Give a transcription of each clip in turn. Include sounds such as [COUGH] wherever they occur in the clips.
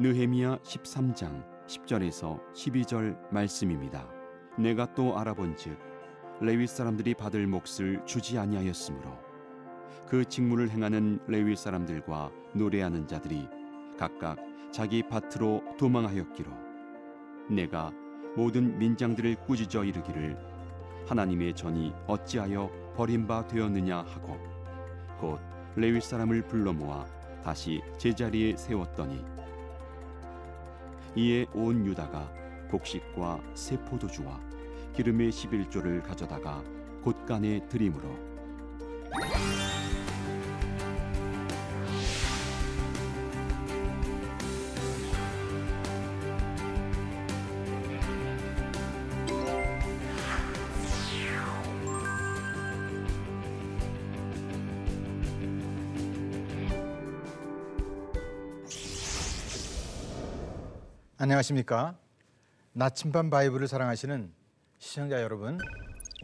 느헤미야 13장 10절에서 12절 말씀입니다. 내가 또 알아본즉 레위 사람들이 받을 몫을 주지 아니하였으므로 그 직무를 행하는 레위 사람들과 노래하는 자들이 각각 자기 밭으로 도망하였기로 내가 모든 민장들을 꾸짖어 이르기를 하나님의 전이 어찌하여 버림바 되었느냐 하고 곧 레위 사람을 불러 모아 다시 제자리에 세웠더니 이에 온 유다가 곡식과 새 포도주와 기름의 11조를 가져다가 곳간에 드림으로 안녕하십니까? 나침반 바이블을 사랑하시는 시청자 여러분,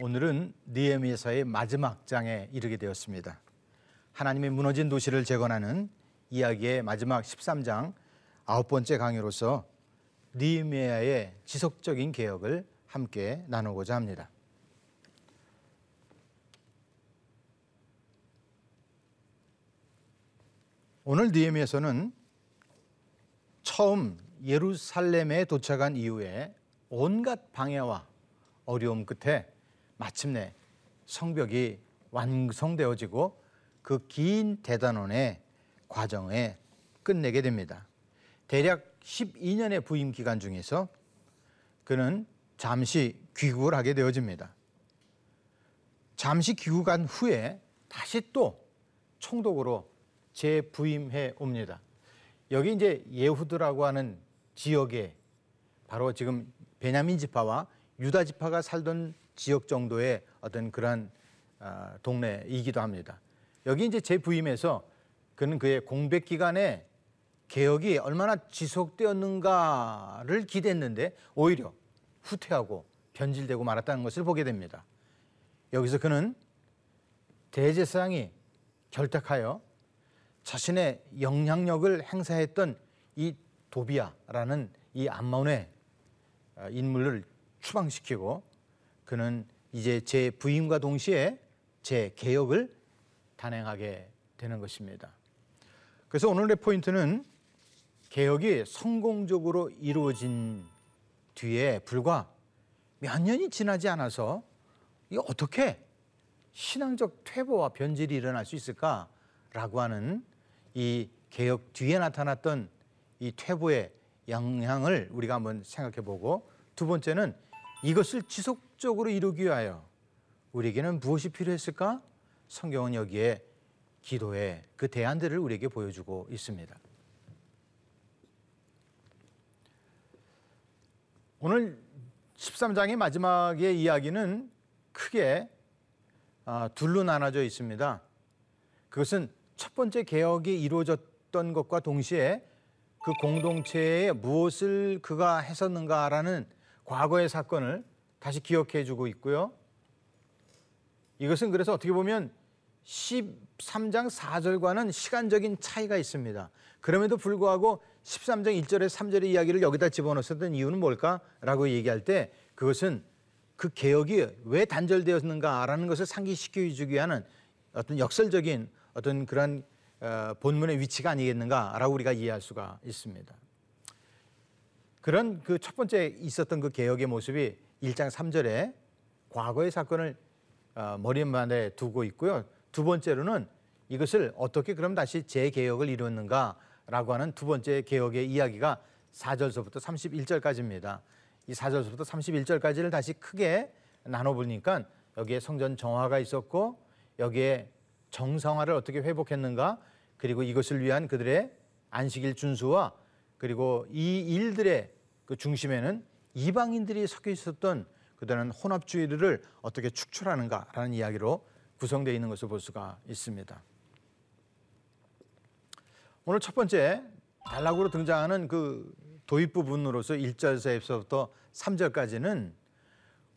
오늘은 니에미야서의 마지막 장에 이르게 되었습니다. 하나님의 무너진 도시를 재건하는 이야기의 마지막 13장 아홉 번째 강의로서 니에미야의 지속적인 개혁을 함께 나누고자 합니다. 오늘 니에미야서는 처음 예루살렘에 도착한 이후에 온갖 방해와 어려움 끝에 마침내 성벽이 완성되어지고 그 긴 대단원의 과정에 끝내게 됩니다. 대략 12년의 부임 기간 중에서 그는 잠시 귀국을 하게 되어집니다. 잠시 귀국한 후에 다시 또 총독으로 재부임해 옵니다. 여기 이제 예후드라고 하는 지역에 바로 지금 베냐민 지파와 유다 지파가 살던 지역 정도의 어떤 그러한 아, 동네이기도 합니다. 여기 이제 재부임해서 그는 그의 공백 기간에 개혁이 얼마나 지속되었는가를 기대했는데 오히려 후퇴하고 변질되고 말았다는 것을 보게 됩니다. 여기서 그는 대제사장이 결탁하여 자신의 영향력을 행사했던 이 도비아라는 이 암몬의 어, 인물을 추방시키고 그는 이제 제 부임과 동시에 제 개혁을 단행하게 되는 것입니다. 그래서 오늘의 포인트는 개혁이 성공적으로 이루어진 뒤에 불과 몇 년이 지나지 않아서 이 어떻게 신앙적 퇴보와 변질이 일어날 수 있을까라고 하는 이 개혁 뒤에 나타났던 이 퇴보의 영향을 우리가 한번 생각해 보고 두 번째는 이것을 지속적으로 이루기 위하여 우리에게는 무엇이 필요했을까? 성경은 여기에 기도의 그 대안들을 우리에게 보여주고 있습니다. 오늘 13장의 마지막의 이야기는 크게 아, 둘로 나눠져 있습니다. 그것은 첫 번째 개혁이 이루어졌던 것과 동시에 그 공동체에 무엇을 그가 했었는가라는 과거의 사건을 다시 기억해 주고 있고요. 이것은 그래서 어떻게 보면 13장 4절과는 시간적인 차이가 있습니다. 그럼에도 불구하고 13장 1절에 3절의 이야기를 여기다 집어넣었던 이유는 뭘까라고 얘기할 때 그것은 그 개혁이 왜 단절되었는가라는 것을 상기시켜 주기 위한 어떤 역설적인 어떤 그런 어, 본문의 위치가 아니겠는가라고 우리가 이해할 수가 있습니다. 그런 그 첫 번째 있었던 그 개혁의 모습이 1장 3절에 과거의 사건을 어, 머리만에 두고 있고요. 두 번째로는 이것을 어떻게 그럼 다시 재개혁을 이루었는가라고 하는 두 번째 개혁의 이야기가 4절서부터 31절까지입니다. 이 4절서부터 31절까지를 다시 크게 나눠보니까 여기에 성전 정화가 있었고 여기에 정상화를 어떻게 회복했는가 그리고 이것을 위한 그들의 안식일 준수와 그리고 이 일들의 그 중심에는 이방인들이 섞여 있었던 그들은 혼합주의를 어떻게 축출하는가라는 이야기로 구성되어 있는 것을 볼 수가 있습니다. 오늘 첫 번째 단락으로 등장하는 그 도입 부분으로서 1절에서부터 3절까지는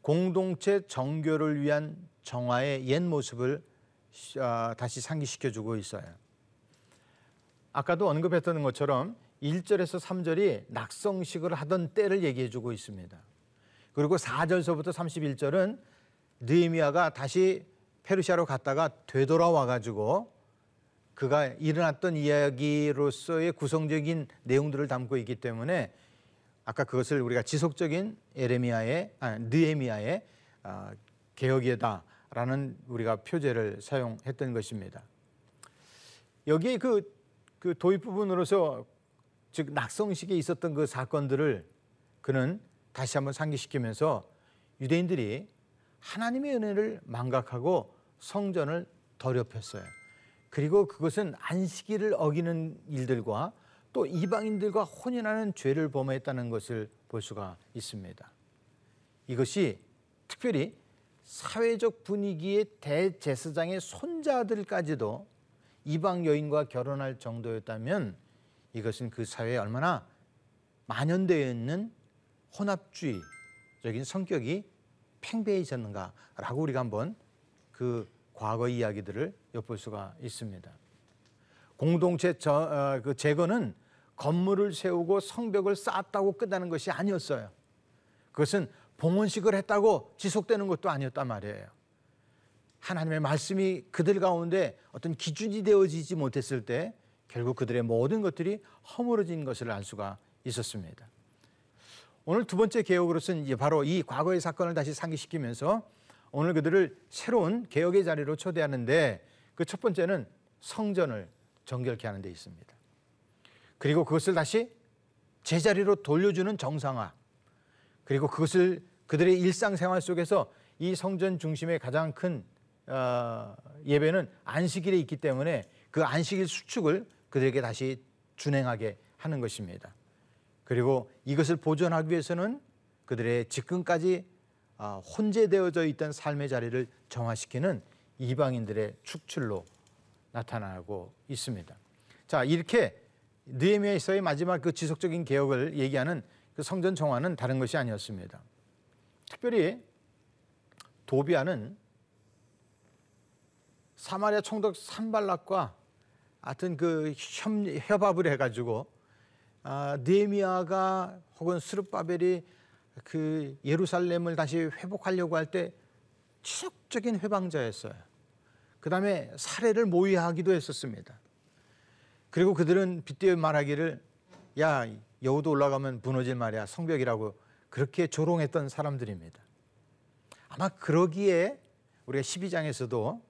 공동체 정교를 위한 정화의 옛 모습을 아, 다시 상기시켜 주고 있어요. 아까도 언급했던 것처럼 1절에서 3절이 낙성식을 하던 때를 얘기해 주고 있습니다. 그리고 4절서부터 31절은 느헤미야가 다시 페르시아로 갔다가 되돌아와 가지고 그가 일어났던 이야기로서의 구성적인 내용들을 담고 있기 때문에 아까 그것을 우리가 지속적인 에레미야의 아, 느헤미야의 아, 개혁이다라는 우리가 표제를 사용했던 것입니다. 여기에 그, 그 도입 부분으로서 즉 낙성식에 있었던 그 사건들을 그는 다시 한번 상기시키면서 유대인들이 하나님의 은혜를 망각하고 성전을 더럽혔어요. 그리고 그것은 안식일을 어기는 일들과 또 이방인들과 혼인하는 죄를 범했다는 것을 볼 수가 있습니다. 이것이 특별히 사회적 분위기의 대제사장의 손자들까지도 이방 여인과 결혼할 정도였다면 이것은 그 사회에 얼마나 만연되어 있는 혼합주의적인 성격이 팽배해졌는가라고 우리가 한번 그 과거 이야기들을 엿볼 수가 있습니다. 공동체 저, 어, 그 제거는 건물을 세우고 성벽을 쌓았다고 끝나는 것이 아니었어요. 그것은 봉헌식을 했다고 지속되는 것도 아니었단 말이에요. 하나님의 말씀이 그들 가운데 어떤 기준이 되어지지 못했을 때 결국 그들의 모든 것들이 허물어진 것을 알 수가 있었습니다. 오늘 두 번째 개혁으로서는 바로 이 과거의 사건을 다시 상기시키면서 오늘 그들을 새로운 개혁의 자리로 초대하는데 그 첫 번째는 성전을 정결케 하는 데 있습니다. 그리고 그것을 다시 제자리로 돌려주는 정상화. 그리고 그것을 그들의 일상생활 속에서 이 성전 중심의 가장 큰 어, 예배는 안식일에 있기 때문에 그 안식일 수축을 그들에게 다시 준행하게 하는 것입니다. 그리고 이것을 보존하기 위해서는 그들의 직근까지 아, 혼재되어져 있던 삶의 자리를 정화시키는 이방인들의 축출로 나타나고 있습니다. 자 이렇게 느헤미야에서의 마지막 그 지속적인 개혁을 얘기하는 그 성전 정화는 다른 것이 아니었습니다. 특별히 도비아는 사마리아 총독 산발락과 하여튼 그 협, 합을 해가지고 아, 느헤미야가 혹은 스룹바벨이 그 예루살렘을 다시 회복하려고 할 때 지속적인 회방자였어요. 그 다음에 살해를 모의하기도 했었습니다. 그리고 그들은 빗대어 말하기를 야 여우도 올라가면 무너질 말이야 성벽이라고 그렇게 조롱했던 사람들입니다. 아마 그러기에 우리가 12장에서도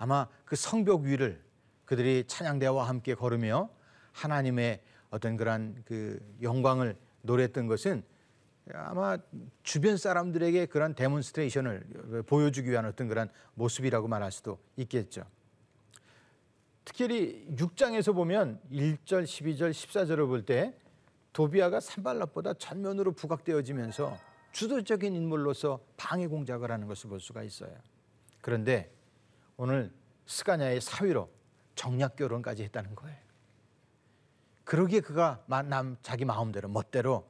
아마 그 성벽 위를 그들이 찬양대와 함께 걸으며 하나님의 어떤 그러한 그 영광을 노래했던 것은 아마 주변 사람들에게 그런 demonstration을 보여주기 위한 어떤 그런 모습이라고 말할 수도 있겠죠. 특히 6장에서 보면 1절, 12절, 14절을 볼 때 도비아가 산발락보다 전면으로 부각되어지면서 주도적인 인물로서 방해 공작을 하는 것을 볼 수가 있어요. 그런데 오늘 스가냐의 사위로 정략 결혼까지 했다는 거예요. 그러기에 그가 남 자기 마음대로 멋대로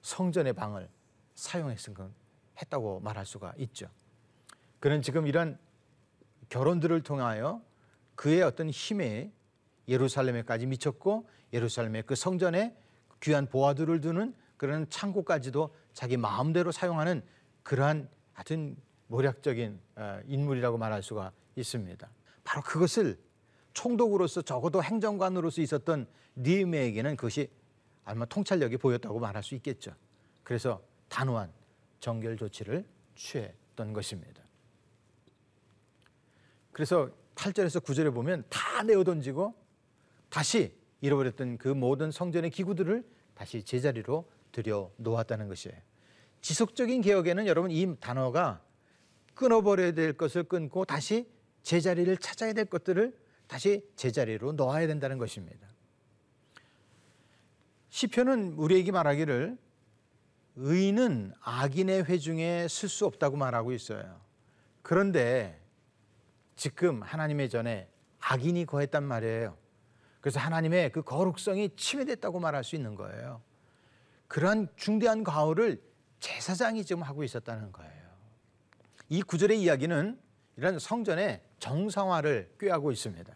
성전의 방을 사용했은 했다고 말할 수가 있죠. 그는 지금 이런 결혼들을 통하여 그의 어떤 힘에 예루살렘에까지 미쳤고 예루살렘의 그 성전에 귀한 보화들을 두는 그런 창고까지도 자기 마음대로 사용하는 그러한 하여튼 모략적인 어, 인물이라고 말할 수가 있습니다. 바로 그것을 총독으로서 적어도 행정관으로서 있었던 니에게는 그것이 아마 통찰력이 보였다고 말할 수 있겠죠. 그래서 단호한 정결 조치를 취했던 것입니다. 그래서 8절에서 9절에 보면 다 내어 던지고 다시 잃어버렸던 그 모든 성전의 기구들을 다시 제자리로 들여 놓았다는 것이에요. 지속적인 개혁에는 여러분 이 단어가 끊어버려야 될 것을 끊고 다시 제자리를 찾아야 될 것들을 다시 제자리로 놓아야 된다는 것입니다. 시편은 우리에게 말하기를 의인은 악인의 회중에 쓸 수 없다고 말하고 있어요. 그런데 지금 하나님의 전에 악인이 거했단 말이에요. 그래서 하나님의 그 거룩성이 침해됐다고 말할 수 있는 거예요. 그러한 중대한 과오를 제사장이 지금 하고 있었다는 거예요. 이 구절의 이야기는 이런 성전의 정상화를 꾀하고 있습니다.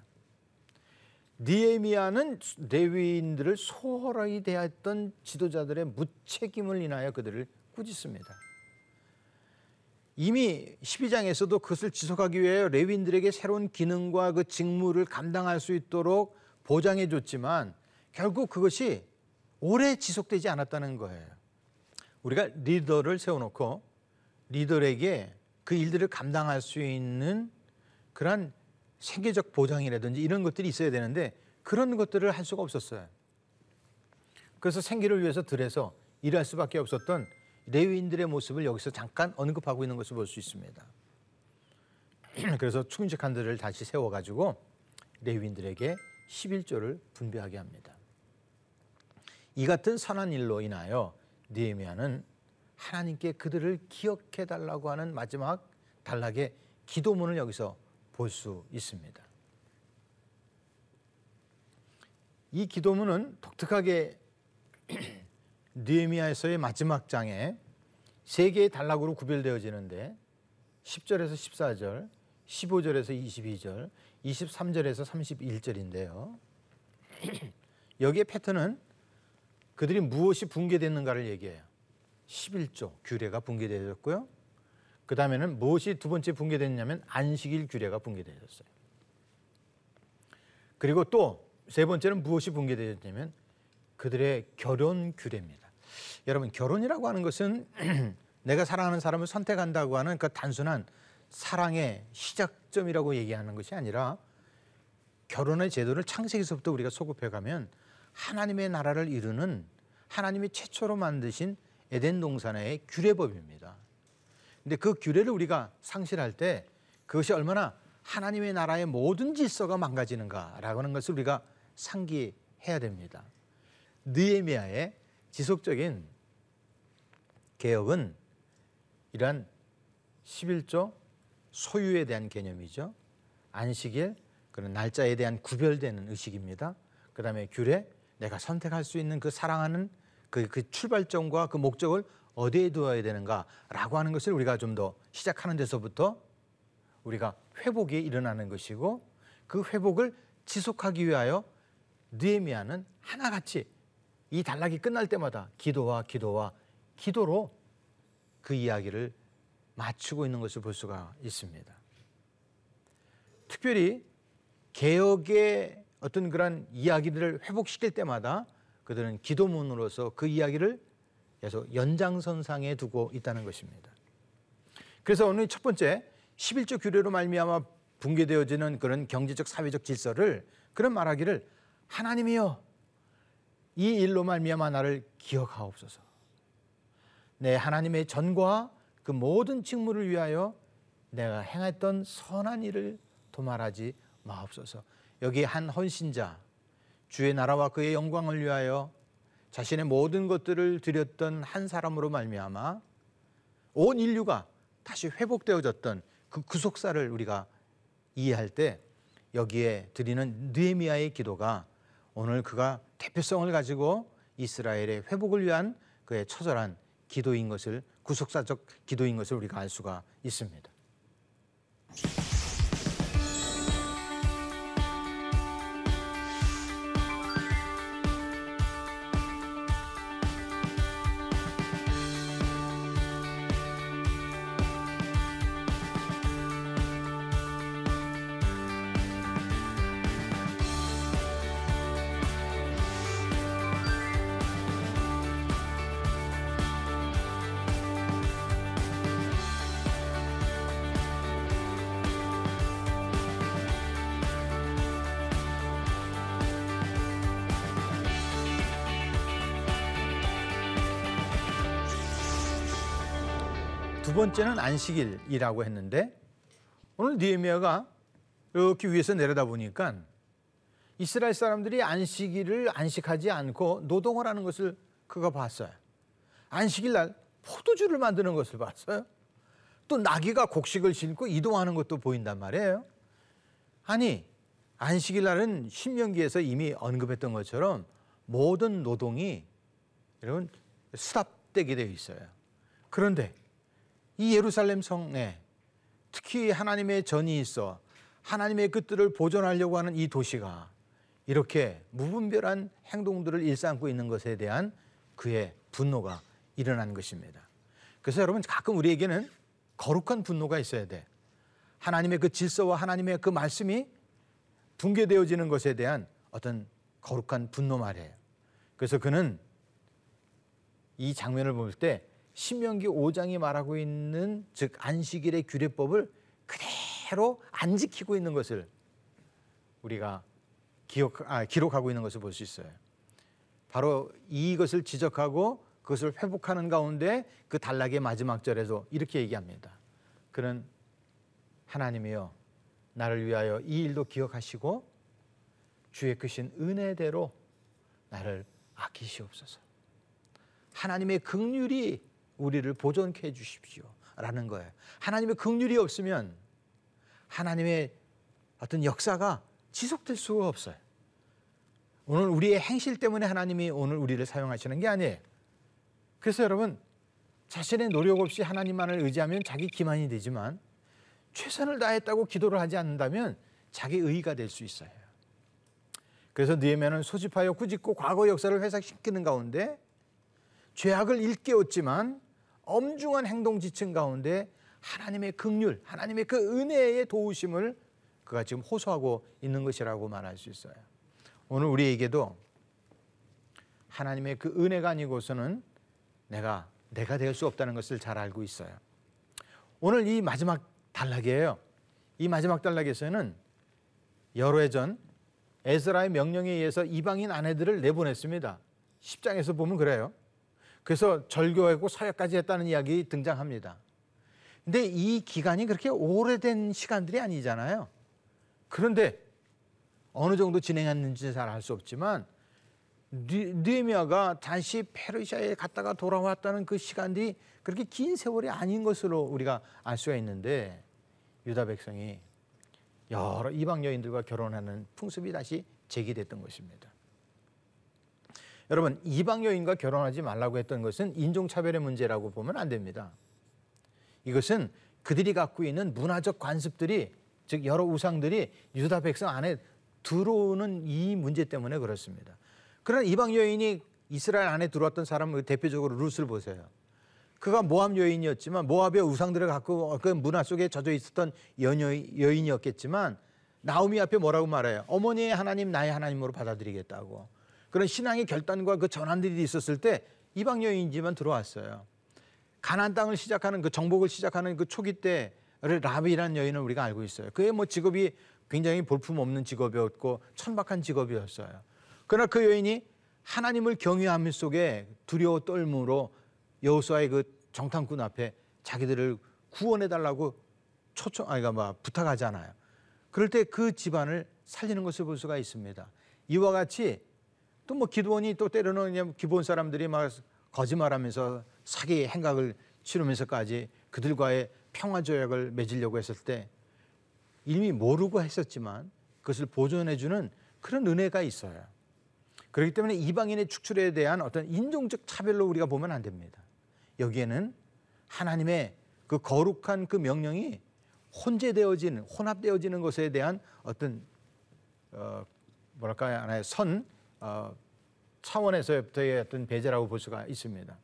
니에미아는 레위인들을 소홀하게 대했던 지도자들의 무책임을 인하여 그들을 꾸짖습니다. 이미 12장에서도 그것을 지속하기 위해 레위인들에게 새로운 기능과 그 직무를 감당할 수 있도록 보장해 줬지만 결국 그것이 오래 지속되지 않았다는 거예요. 우리가 리더를 세워놓고 리더에게 그 일들을 감당할 수 있는 그런 세계적 보장이라든지 이런 것들이 있어야 되는데 그런 것들을 할 수가 없었어요. 그래서 생계를 위해서 들에서 일할 수밖에 없었던 레위인들의 모습을 여기서 잠깐 언급하고 있는 것을 볼 수 있습니다. [CLEARS THROAT] 그래서 충직한 들을 다시 세워가지고 레위인들에게 11조를 분배하게 합니다. 이 같은 선한 일로 인하여 니에미아는 하나님께 그들을 기억해 달라고 하는 마지막 단락의 기도문을 여기서 볼 수 있습니다. 이 기도문은 독특하게 [CLEARS THROAT] 느헤미야에서의 마지막 장에 세 개의 단락으로 구별되어지는데 10절에서 14절, 15절에서 22절, 23절에서 31절인데요. 여기에 패턴은 그들이 무엇이 붕괴됐는가를 얘기해요. 11조 규례가 붕괴되었고요. 그 다음에는 무엇이 두 번째 붕괴됐냐면 안식일 규례가 붕괴되었어요. 그리고 또 세 번째는 무엇이 붕괴되었냐면 그들의 결혼 규례입니다. 여러분 결혼이라고 하는 것은 [CLEARS THROAT] 내가 사랑하는 사람을 선택한다고 하는 그 단순한 사랑의 시작점이라고 얘기하는 것이 아니라 결혼의 제도를 창세기서부터 우리가 소급해가면 하나님의 나라를 이루는 하나님이 최초로 만드신 에덴 동산의 규례법입니다. 근데 그 규례를 우리가 상실할 때 그것이 얼마나 하나님의 나라의 모든 질서가 망가지는가라고 하는 것을 우리가 상기해야 됩니다. 느에미아의 지속적인 개혁은 이러한 11조 소유에 대한 개념이죠. 안식일 그런 날짜에 대한 구별되는 의식입니다. 그 다음에 규례 내가 선택할 수 있는 그 사랑하는 그, 그 출발점과 그 목적을 어디에 두어야 되는가라고 하는 것을 우리가 좀 더 시작하는 데서부터 우리가 회복이 일어나는 것이고 그 회복을 지속하기 위하여 느헤미야는 하나같이 이 단락이 끝날 때마다 기도와 기도와 기도로 그 이야기를 맞추고 있는 것을 볼 수가 있습니다. 특별히 개혁의 어떤 그런 이야기들을 회복시킬 때마다 그들은 기도문으로서 그 이야기를 계속 연장선상에 두고 있다는 것입니다. 그래서 오늘 첫 번째 11조 규례로 말미암아 붕괴되어지는 그런 경제적 사회적 질서를 그런 말하기를 하나님이여 이 일로 말미암아 나를 기억하옵소서. 내 하나님의 전과 그 모든 직무를 위하여 내가 행했던 선한 일을 도말하지 마옵소서. 여기 한 헌신자 주의 나라와 그의 영광을 위하여 자신의 모든 것들을 드렸던 한 사람으로 말미암아 온 인류가 다시 회복되어졌던 그 구속사를 우리가 이해할 때 여기에 드리는 느헤미야의 기도가 오늘 그가 대표성을 가지고 이스라엘의 회복을 위한 그의 처절한 기도인 것을 구속사적 기도인 것을 우리가 알 수가 있습니다. 번째는 안식일이라고 했는데 오늘 니에미아가 이렇게 위에서 내려다 보니까 이스라엘 사람들이 안식일을 안식하지 않고 노동을 하는 것을 그가 봤어요. 안식일 날 포도주를 만드는 것을 봤어요. 또 나귀가 곡식을 신고 이동하는 것도 보인단 말이에요. 아니 안식일 날은 신명기에서 이미 언급했던 것처럼 모든 노동이 여러분 스탑되게 되어 있어요. 그런데 이 예루살렘 성에 특히 하나님의 전이 있어 하나님의 끝들을 보존하려고 하는 이 도시가 이렇게 무분별한 행동들을 일삼고 있는 것에 대한 그의 분노가 일어난 것입니다. 그래서 여러분 가끔 우리에게는 거룩한 분노가 있어야 돼. 하나님의 그 질서와 하나님의 그 말씀이 붕괴되어지는 것에 대한 어떤 거룩한 분노 말이에요. 그래서 그는 이 장면을 볼 때 신명기 5장이 말하고 있는 즉 안식일의 규례법을 그대로 안 지키고 있는 것을 우리가 기억 아, 기록하고 있는 것을 볼 수 있어요. 바로 이것을 지적하고 그것을 회복하는 가운데 그 단락의 마지막 절에도 이렇게 얘기합니다. 그는 하나님이여 나를 위하여 이 일도 기억하시고 주의 크신 은혜대로 나를 아끼시옵소서. 하나님의 긍휼이 우리를 보존케 해 주십시오 라는 거예요. 하나님의 긍휼이 없으면 하나님의 어떤 역사가 지속될 수가 없어요. 오늘 우리의 행실 때문에 하나님이 오늘 우리를 사용하시는 게 아니에요. 그래서 여러분 자신의 노력 없이 하나님만을 의지하면 자기 기만이 되지만 최선을 다했다고 기도를 하지 않는다면 자기 의가 될 수 있어요. 그래서 느헤미야는 소집하여 꾸짖고 과거 역사를 회상시키는 가운데 죄악을 일깨웠지만 엄중한 행동 지층 가운데 하나님의 긍휼, 하나님의 그 은혜의 도우심을 그가 지금 호소하고 있는 것이라고 말할 수 있어요. 오늘 우리에게도 하나님의 그 은혜가 아니고서는 내가 내가 될 수 없다는 것을 잘 알고 있어요. 오늘 이 마지막 단락이에요. 이 마지막 단락에서는 여러 해전 에스라의 명령에 의해서 이방인 아내들을 내보냈습니다. 10장에서 보면 그래요. 그래서 절교하고 사역까지 했다는 이야기 등장합니다. 근데 이 기간이 그렇게 오래된 시간들이 아니잖아요. 그런데 어느 정도 진행했는지 잘 알 수 없지만 느헤미야가 다시 페르시아에 갔다가 돌아왔다는 그 시간들이 그렇게 긴 세월이 아닌 것으로 우리가 알 수가 있는데 유다 백성이 여러 이방 여인들과 결혼하는 풍습이 다시 제기됐던 것입니다. 여러분 이방 여인과 결혼하지 말라고 했던 것은 인종차별의 문제라고 보면 안 됩니다. 이것은 그들이 갖고 있는 문화적 관습들이 즉 여러 우상들이 유다 백성 안에 들어오는 이 문제 때문에 그렇습니다. 그러나 이방 여인이 이스라엘 안에 들어왔던 사람을 대표적으로 룻을 보세요. 그가 모압 여인이었지만 모압의 우상들을 갖고 그 문화 속에 젖어 있었던 여녀, 여인이었겠지만 나오미 앞에 뭐라고 말해요? 어머니의 하나님 나의 하나님으로 받아들이겠다고. 그런 신앙의 결단과 그 전환들이 있었을 때 이방 여인이지만 들어왔어요. 가난 땅을 시작하는 그 정복을 시작하는 그 초기 때를 라비라는 여인을 우리가 알고 있어요. 그의 뭐 직업이 굉장히 볼품 없는 직업이었고 천박한 직업이었어요. 그러나 그 여인이 하나님을 경외함 속에 두려워 떨므로 여호수아의 그 정탐꾼 앞에 자기들을 구원해 달라고 초청 아이가 막 부탁하잖아요. 그럴 때 그 집안을 살리는 것을 볼 수가 있습니다. 이와 같이 또 뭐 기도원이 또 때로는 기본 사람들이 막 거짓말하면서 사기 행각을 치르면서까지 그들과의 평화 조약을 맺으려고 했을 때 이미 모르고 했었지만 그것을 보존해 주는 그런 은혜가 있어요. 그렇기 때문에 이방인의 축출에 대한 어떤 인종적 차별로 우리가 보면 안 됩니다. 여기에는 하나님의 그 거룩한 그 명령이 혼재되어지는 혼합되어지는 것에 대한 어떤 어 뭐랄까요 하나의 선 어, 차원에서부터의 어떤 배제라고 볼 수가 있습니다.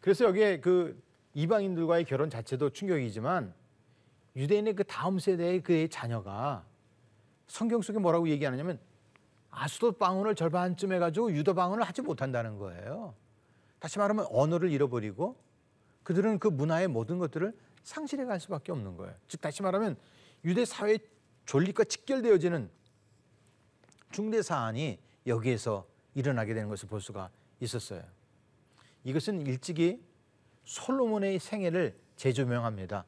그래서 여기에 그 이방인들과의 결혼 자체도 충격이지만 유대인의 그 다음 세대의 그의 자녀가 성경 속에 뭐라고 얘기하느냐면 아수도 방언을 절반쯤 해가지고 유도 방언을 하지 못한다는 거예요. 다시 말하면 언어를 잃어버리고 그들은 그 문화의 모든 것들을 상실해 갈 수밖에 없는 거예요. 즉 다시 말하면 유대 사회 존립과 직결되어지는 중대 사안이 여기에서 일어나게 되는 것을 볼 수가 있었어요. 이것은 일찍이 솔로몬의 생애를 재조명합니다.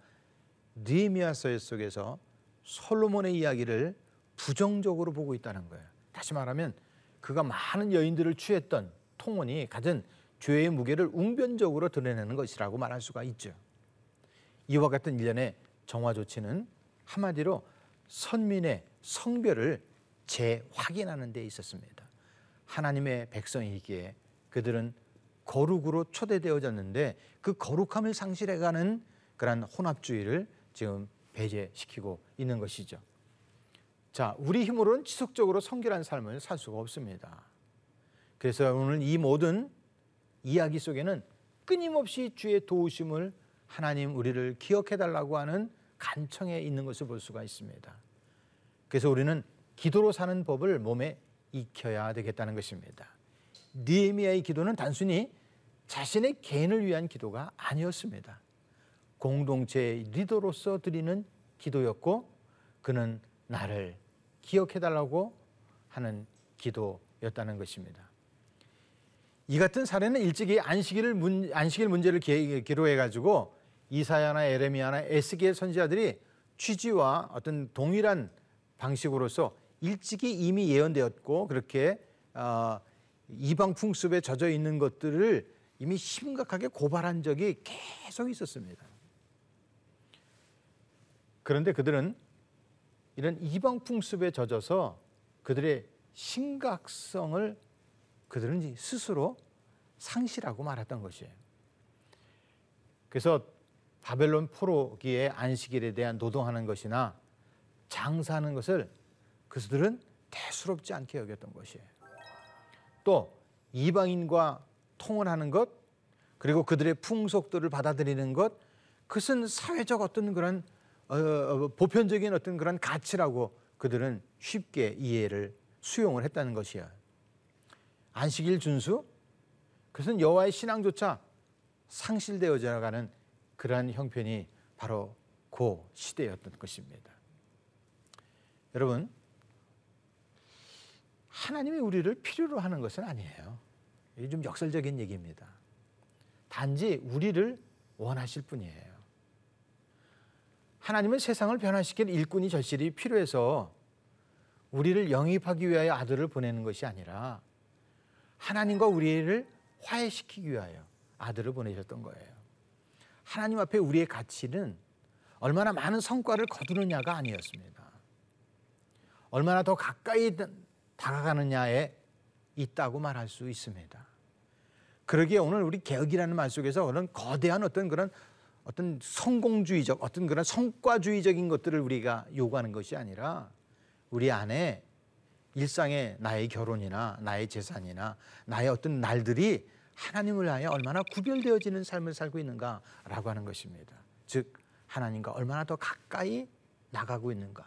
느헤미야서 속에서 솔로몬의 이야기를 부정적으로 보고 있다는 거예요. 다시 말하면 그가 많은 여인들을 취했던 통혼이 가진 죄의 무게를 웅변적으로 드러내는 것이라고 말할 수가 있죠. 이와 같은 일련의 정화 조치는 한마디로 선민의 성별을 재확인하는 데 있었습니다. 하나님의 백성이기에 그들은 거룩으로 초대되어졌는데 그 거룩함을 상실해가는 그러한 혼합주의를 지금 배제시키고 있는 것이죠. 자, 우리 힘으로는 지속적으로 성결한 삶을 살 수가 없습니다. 그래서 오늘 이 모든 이야기 속에는 끊임없이 주의 도우심을 하나님 우리를 기억해 달라고 하는 간청에 있는 것을 볼 수가 있습니다. 그래서 우리는 기도로 사는 법을 몸에 익혀야 되겠다는 것입니다. 니에미아의 기도는 단순히 자신의 개인을 위한 기도가 아니었습니다. 공동체의 리더로서 드리는 기도였고 그는 나를 기억해 달라고 하는 기도였다는 것입니다. 이 같은 사례는 일찍이 안식일 문, 안식일 문제를 기로해 가지고 이사야나 에레미야나 에스겔 선지자들이 취지와 어떤 동일한 방식으로서 일찍이 이미 예언되었고 그렇게 어, 이방 풍습에 젖어 있는 것들을 이미 심각하게 고발한 적이 계속 있었습니다. 그런데 그들은 이런 이방 풍습에 젖어서 그들의 심각성을 그들은 스스로 상실하고 말았던 것이에요. 그래서 바벨론 포로기의 안식일에 대한 노동하는 것이나 장사하는 것을 그들은 대수롭지 않게 여겼던 것이에요. 또 이방인과 통혼하는 것 그리고 그들의 풍속들을 받아들이는 것 그것은 사회적 어떤 그런 어, 어, 보편적인 어떤 그런 가치라고 그들은 쉽게 이해를 수용을 했다는 것이야. 안식일 준수 그것은 여호와의 신앙조차 상실되어져 가는 그러한 형편이 바로 그 시대였던 것입니다. 여러분 하나님이 우리를 필요로 하는 것은 아니에요. 좀 역설적인 얘기입니다. 단지 우리를 원하실 뿐이에요. 하나님은 세상을 변화시킬 일꾼이 절실히 필요해서 우리를 영입하기 위하여 아들을 보내는 것이 아니라 하나님과 우리를 화해시키기 위하여 아들을 보내셨던 거예요. 하나님 앞에 우리의 가치는 얼마나 많은 성과를 거두느냐가 아니었습니다. 얼마나 더 가까이 다가가느냐에 있다고 말할 수 있습니다. 그러기에 오늘 우리 개혁이라는 말 속에서 그런 거대한 어떤 그런 어떤 성공주의적 어떤 그런 성과주의적인 것들을 우리가 요구하는 것이 아니라 우리 안에 일상의 나의 결혼이나 나의 재산이나 나의 어떤 날들이 하나님을 위하여 얼마나 구별되어지는 삶을 살고 있는가라고 하는 것입니다. 즉 하나님과 얼마나 더 가까이 나가고 있는가.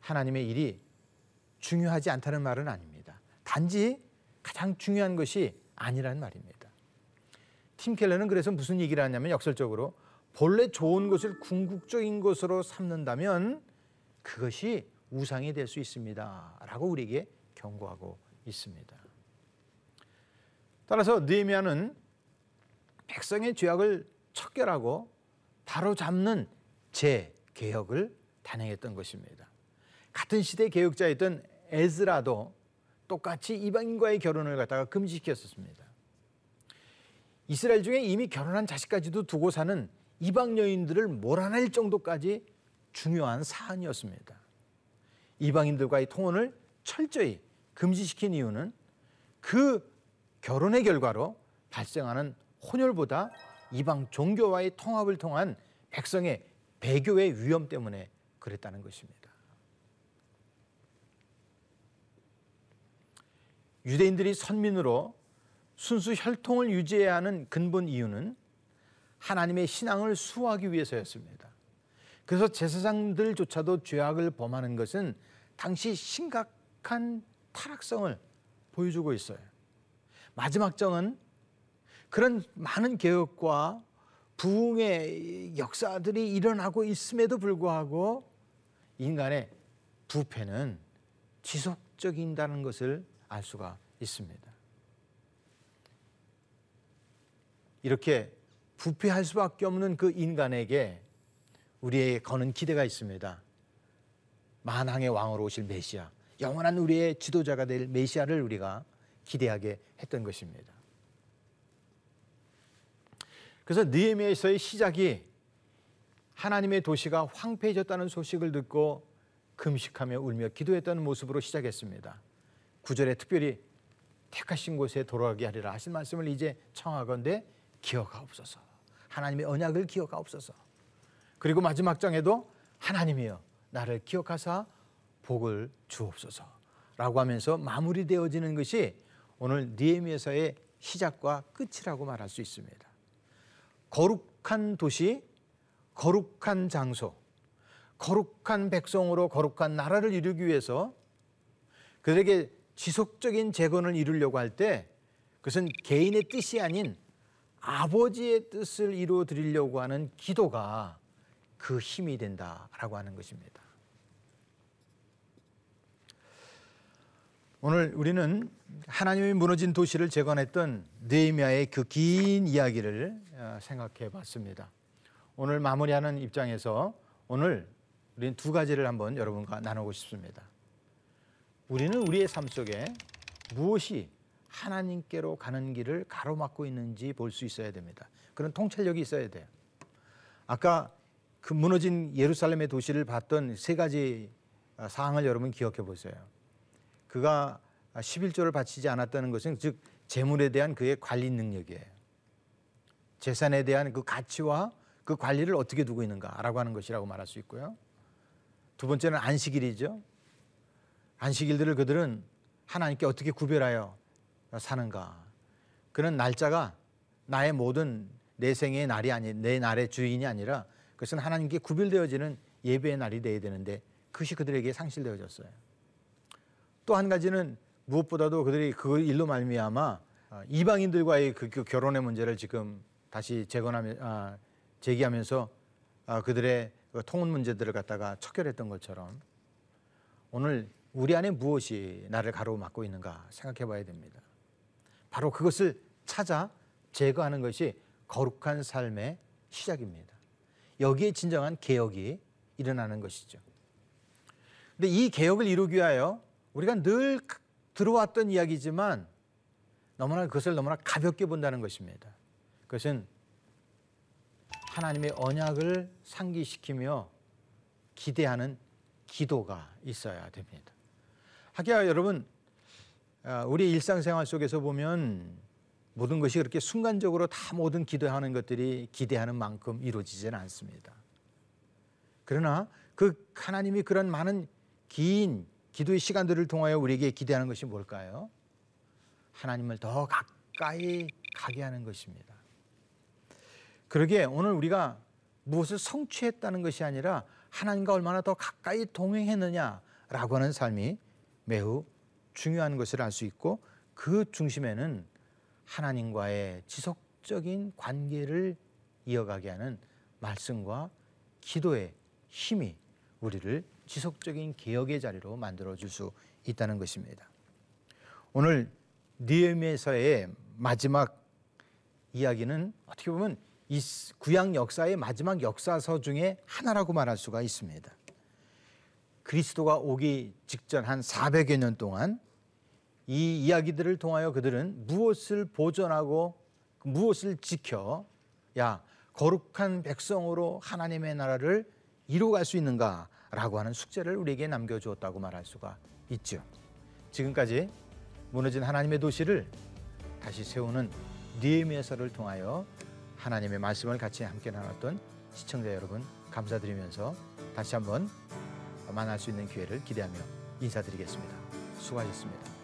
하나님의 일이 중요하지 않다는 말은 아닙니다. 단지 가장 중요한 것이 아니라는 말입니다. 팀 켈러는 그래서 무슨 얘기를 하냐면 역설적으로 본래 좋은 것을 궁극적인 것으로 삼는다면 그것이 우상이 될 수 있습니다. 라고 우리에게 경고하고 있습니다. 따라서 느헤미야는 백성의 죄악을 척결하고 바로 잡는 재개혁을 단행했던 것입니다. 같은 시대 개혁자였던 에즈라도 똑같이 이방인과의 결혼을 갖다가 금지시켰었습니다. 이스라엘 중에 이미 결혼한 자식까지도 두고 사는 이방 여인들을 몰아낼 정도까지 중요한 사안이었습니다. 이방인들과의 통혼을 철저히 금지시킨 이유는 그 결혼의 결과로 발생하는 혼혈보다 이방 종교와의 통합을 통한 백성의 배교의 위험 때문에 그랬다는 것입니다. 유대인들이 선민으로 순수 혈통을 유지해야 하는 근본 이유는 하나님의 신앙을 수호하기 위해서였습니다. 그래서 제사장들조차도 죄악을 범하는 것은 당시 심각한 타락성을 보여주고 있어요. 마지막 정은 그런 많은 개혁과 부흥의 역사들이 일어나고 있음에도 불구하고 인간의 부패는 지속적인다는 것을 알 수가 있습니다. 이렇게 부패할 수밖에 없는 그 인간에게 우리에게 거는 기대가 있습니다. 만왕의 왕으로 오실 메시아, 영원한 우리의 지도자가 될 메시아를 우리가 기대하게 했던 것입니다. 그래서 느헤미야서의 시작이 하나님의 도시가 황폐해졌다는 소식을 듣고 금식하며 울며 기도했다는 모습으로 시작했습니다. 구절에 특별히 택하신 곳에 돌아가게 하리라 하신 말씀을 이제 청하건대 기억하옵소서. 하나님의 언약을 기억하옵소서. 그리고 마지막 장에도 하나님이여 나를 기억하사 복을 주옵소서 라고 하면서 마무리되어지는 것이 오늘 니에미아서의 시작과 끝이라고 말할 수 있습니다. 거룩한 도시, 거룩한 장소, 거룩한 백성으로 거룩한 나라를 이루기 위해서 그들에게 지속적인 재건을 이루려고 할 때 그것은 개인의 뜻이 아닌 아버지의 뜻을 이루어 드리려고 하는 기도가 그 힘이 된다라고 하는 것입니다. 오늘 우리는 하나님이 무너진 도시를 재건했던 느헤미야의 그 긴 이야기를 어, 생각해 봤습니다. 오늘 마무리하는 입장에서 오늘 우리는 두 가지를 한번 여러분과 나누고 싶습니다. 우리는 우리의 삶 속에 무엇이 하나님께로 가는 길을 가로막고 있는지 볼 수 있어야 됩니다. 그런 통찰력이 있어야 돼요. 아까 그 무너진 예루살렘의 도시를 봤던 세 가지 어, 사항을 여러분 기억해 보세요. 그가 11조를 바치지 않았다는 것은 즉 재물에 대한 그의 관리 능력이에요. 재산에 대한 그 가치와 그 관리를 어떻게 두고 있는가라고 하는 것이라고 말할 수 있고요. 두 번째는 안식일이죠. 안식일들을 그들은 하나님께 어떻게 구별하여 사는가. 그는 날짜가 나의 모든 내 생의 날이 아니 내 날의 주인이 아니라 그것은 하나님께 구별되어지는 예배의 날이 되어야 되는데 그것이 그들에게 상실되어졌어요. 또 한 가지는 무엇보다도 그들이 그 일로 말미암아 아, 이방인들과의 그, 그 결혼의 문제를 지금 다시 재건하며 아, 제기하면서 아, 그들의 그 통혼 문제들을 갖다가 척결했던 것처럼 오늘 우리 안에 무엇이 나를 가로막고 있는가 생각해 봐야 됩니다. 바로 그것을 찾아 제거하는 것이 거룩한 삶의 시작입니다. 여기에 진정한 개혁이 일어나는 것이죠. 근데 이 개혁을 이루기 위하여 우리가 늘 들어왔던 이야기지만 너무나 그것을 너무나 가볍게 본다는 것입니다. 그것은 하나님의 언약을 상기시키며 기대하는 기도가 있어야 됩니다. 하기야 여러분 아, 우리 일상생활 속에서 보면 모든 것이 그렇게 순간적으로 다 모든 기도하는 것들이 기대하는 만큼 이루어지지는 않습니다. 그러나 그 하나님이 그런 많은 긴 기도의 시간들을 통하여 우리에게 기대하는 것이 뭘까요? 하나님을 더 가까이 가게 하는 것입니다. 그러게 오늘 우리가 무엇을 성취했다는 것이 아니라 하나님과 얼마나 더 가까이 동행했느냐라고 하는 삶이 매우 중요한 것을 알 수 있고 그 중심에는 하나님과의 지속적인 관계를 이어가게 하는 말씀과 기도의 힘이 우리를 지속적인 개혁의 자리로 만들어 줄 수 있다는 것입니다. 오늘 니에미서의 마지막 이야기는 어떻게 보면 이 구약 역사의 마지막 역사서 중에 하나라고 말할 수가 있습니다. 그리스도가 오기 직전 한 400여 년 동안 이 이야기들을 통하여 그들은 무엇을 보존하고 무엇을 지켜 야 거룩한 백성으로 하나님의 나라를 이루어갈 수 있는가 라고 하는 숙제를 우리에게 남겨주었다고 말할 수가 있죠. 지금까지 무너진 하나님의 도시를 다시 세우는 니에미아서를 통하여 하나님의 말씀을 같이 함께 나눴던 시청자 여러분 감사드리면서 다시 한번 만날 수 있는 기회를 기대하며 인사드리겠습니다. 수고하셨습니다.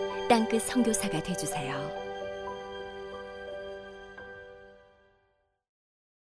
땅끝 선교사가 되주세요.